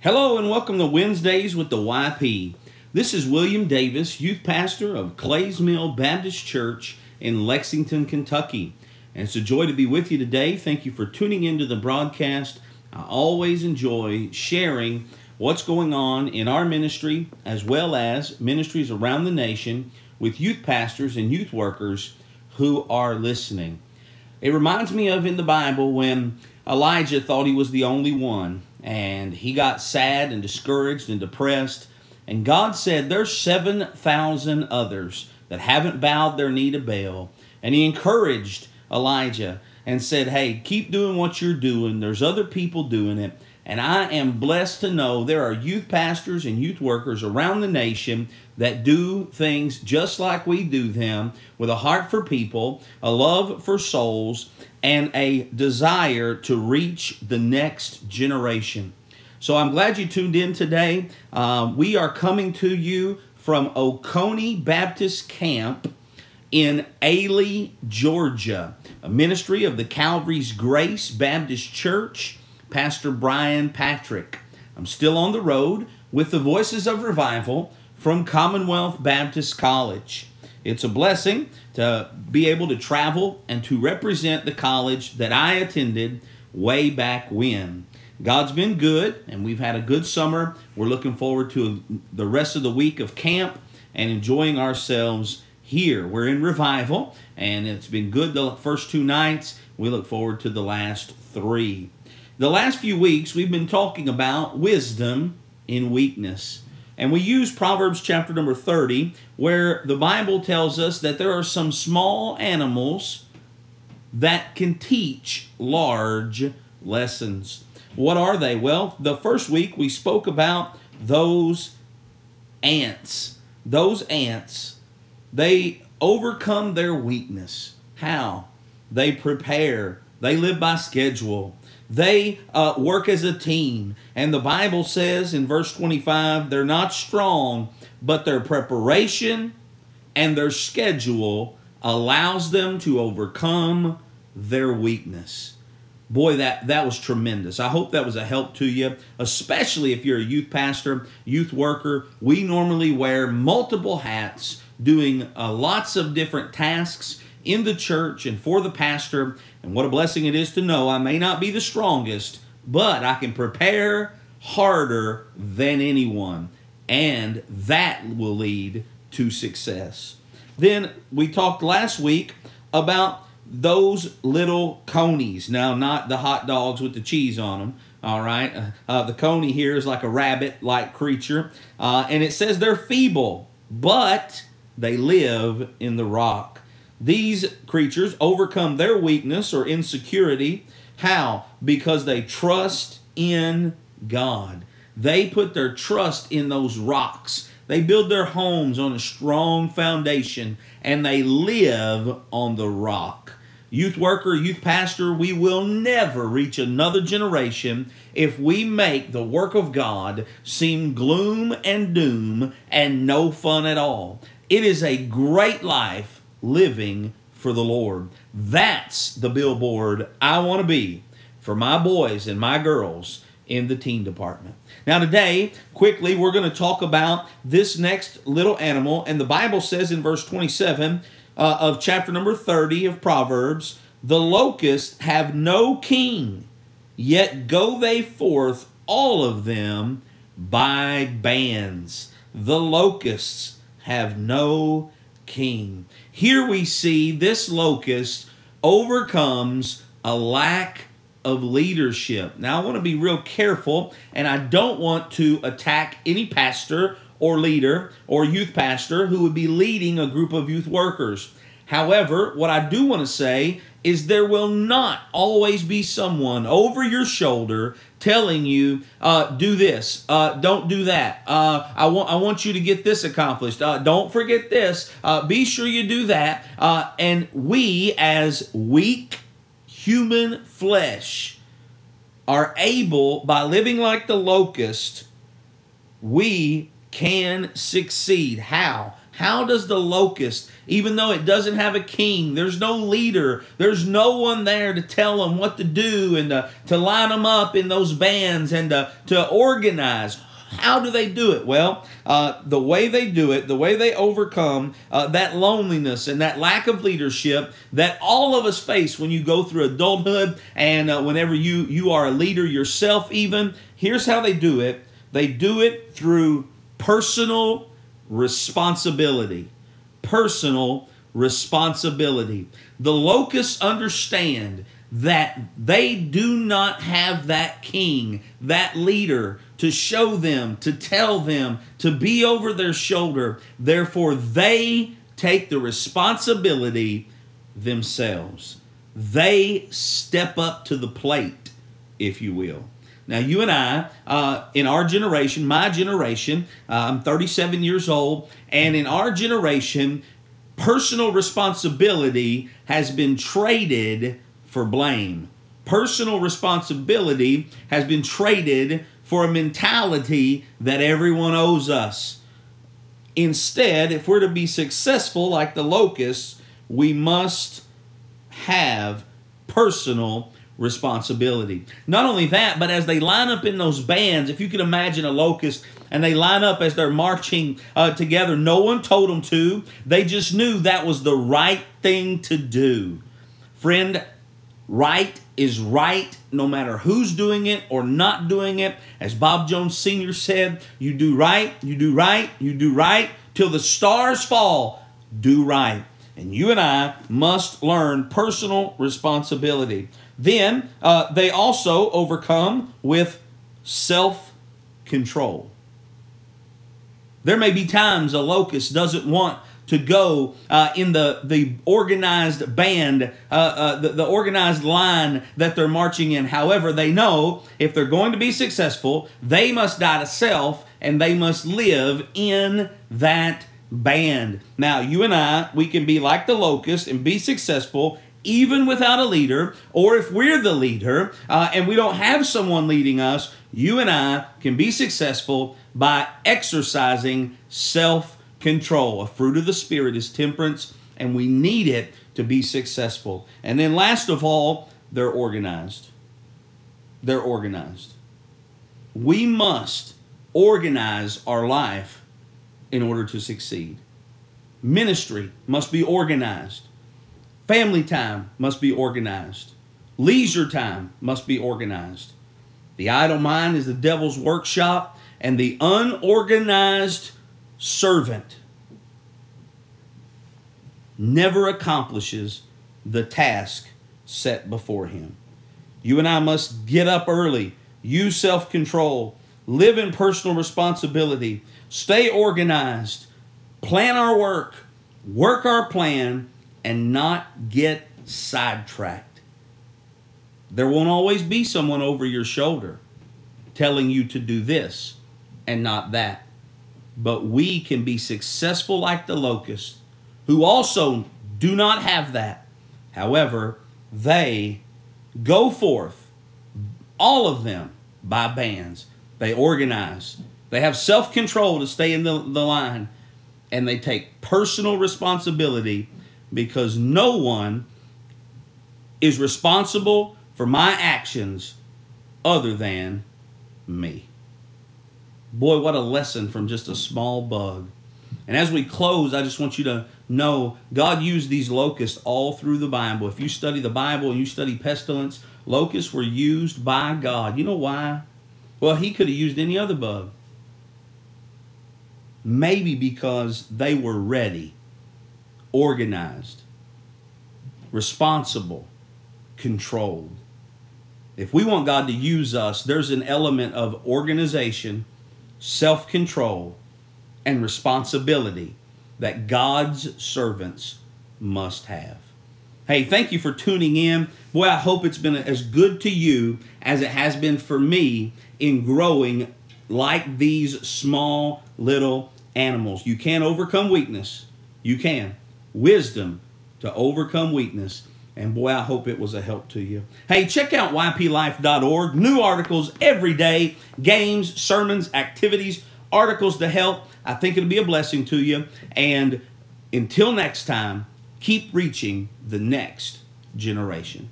Hello and welcome to Wednesdays with the YP. This is William Davis, youth pastor of Clays Mill Baptist Church in Lexington, Kentucky. And it's a joy to be with you today. Thank you for tuning into the broadcast. I always enjoy sharing what's going on in our ministry as well as ministries around the nation with youth pastors and youth workers who are listening. It reminds me of in the Bible when Elijah thought he was the only one and he got sad and discouraged and depressed. And God said, There's 7,000 others that haven't bowed their knee to Baal. And he encouraged Elijah and said, Hey, keep doing what you're doing. There's other people doing it. And I am blessed to know there are youth pastors and youth workers around the nation that do things just like we do them with a heart for people, a love for souls, and a desire to reach the next generation. So I'm glad you tuned in today. Uh, we are coming to you from Oconee Baptist Camp in Ailey, Georgia, a ministry of the Calvary's Grace Baptist Church, Pastor Brian Patrick. I'm still on the road with the Voices of Revival from Commonwealth Baptist College. It's a blessing to be able to travel and to represent the college that I attended way back when. God's been good, and we've had a good summer. We're looking forward to the rest of the week of camp and enjoying ourselves here. We're in revival, and it's been good the first two nights. We look forward to the last three. The last few weeks, we've been talking about wisdom in weakness. And we use Proverbs chapter number 30, where the Bible tells us that there are some small animals that can teach large lessons. What are they? Well, the first week we spoke about those ants. Those ants, they overcome their weakness. How? They prepare, they live by schedule. They uh, work as a team. And the Bible says in verse 25, they're not strong, but their preparation and their schedule allows them to overcome their weakness. Boy, that, that was tremendous. I hope that was a help to you, especially if you're a youth pastor, youth worker. We normally wear multiple hats doing uh, lots of different tasks in the church and for the pastor. And what a blessing it is to know I may not be the strongest, but I can prepare harder than anyone. And that will lead to success. Then we talked last week about those little conies. Now, not the hot dogs with the cheese on them. All right. Uh, uh the coney here is like a rabbit like creature. Uh, and it says they're feeble, but they live in the rock. These creatures overcome their weakness or insecurity. How? Because they trust in God. They put their trust in those rocks. They build their homes on a strong foundation and they live on the rock. Youth worker, youth pastor, we will never reach another generation if we make the work of God seem gloom and doom and no fun at all. It is a great life living for the Lord. That's the billboard I want to be for my boys and my girls in the teen department. Now, today, quickly, we're going to talk about this next little animal. And the Bible says in verse 27 uh, of chapter number 30 of Proverbs the locusts have no king, yet go they forth, all of them, by bands. The locusts have no king. Here we see this locust overcomes a lack of leadership. Now, I want to be real careful, and I don't want to attack any pastor or leader or youth pastor who would be leading a group of youth workers. However, what I do want to say is there will not always be someone over your shoulder telling you, uh, do this, uh, don't do that. Uh, I want I want you to get this accomplished. Uh, don't forget this. Uh, be sure you do that. Uh, and we, as weak human flesh, are able by living like the locust. We can succeed. How? How does the locust, even though it doesn't have a king, there's no leader, there's no one there to tell them what to do and to, to line them up in those bands and to, to organize? How do they do it? Well, uh, the way they do it, the way they overcome uh, that loneliness and that lack of leadership that all of us face when you go through adulthood and uh, whenever you you are a leader yourself. Even here's how they do it: they do it through personal responsibility. Personal responsibility. The locusts understand that they do not have that king, that leader to show them, to tell them, to be over their shoulder. Therefore, they take the responsibility themselves. They step up to the plate, if you will. Now, you and I, uh, in our generation, my generation, uh, I'm 37 years old, and in our generation, personal responsibility has been traded for blame. Personal responsibility has been traded for a mentality that everyone owes us. Instead, if we're to be successful like the locusts, we must have personal responsibility. Not only that, but as they line up in those bands, if you can imagine a locust and they line up as they're marching uh, together, no one told them to. They just knew that was the right thing to do. Friend, Right is right no matter who's doing it or not doing it. As Bob Jones Sr. said, you do right, you do right, you do right till the stars fall. Do right. And you and I must learn personal responsibility. Then uh, they also overcome with self control. There may be times a locust doesn't want to go uh, in the, the organized band, uh, uh, the, the organized line that they're marching in. However, they know if they're going to be successful, they must die to self and they must live in that band. Now, you and I, we can be like the locust and be successful even without a leader, or if we're the leader uh, and we don't have someone leading us, you and I can be successful by exercising self control. A fruit of the Spirit is temperance, and we need it to be successful. And then, last of all, they're organized. They're organized. We must organize our life in order to succeed. Ministry must be organized. Family time must be organized. Leisure time must be organized. The idle mind is the devil's workshop, and the unorganized servant never accomplishes the task set before him. You and I must get up early, use self control, live in personal responsibility, stay organized, plan our work, work our plan, and not get sidetracked. There won't always be someone over your shoulder telling you to do this and not that but we can be successful like the locusts, who also do not have that. However, they go forth, all of them, by bands. They organize, they have self control to stay in the, the line, and they take personal responsibility because no one is responsible for my actions other than me. Boy, what a lesson from just a small bug. And as we close, I just want you to know God used these locusts all through the Bible. If you study the Bible and you study pestilence, locusts were used by God. You know why? Well, He could have used any other bug. Maybe because they were ready, organized, responsible, controlled. If we want God to use us, there's an element of organization self control, and responsibility that God's servants must have. Hey, thank you for tuning in. Boy, I hope it's been as good to you as it has been for me in growing like these small little animals. You can overcome weakness. You can. Wisdom to overcome weakness. And boy, I hope it was a help to you. Hey, check out yplife.org. New articles every day, games, sermons, activities, articles to help. I think it'll be a blessing to you. And until next time, keep reaching the next generation.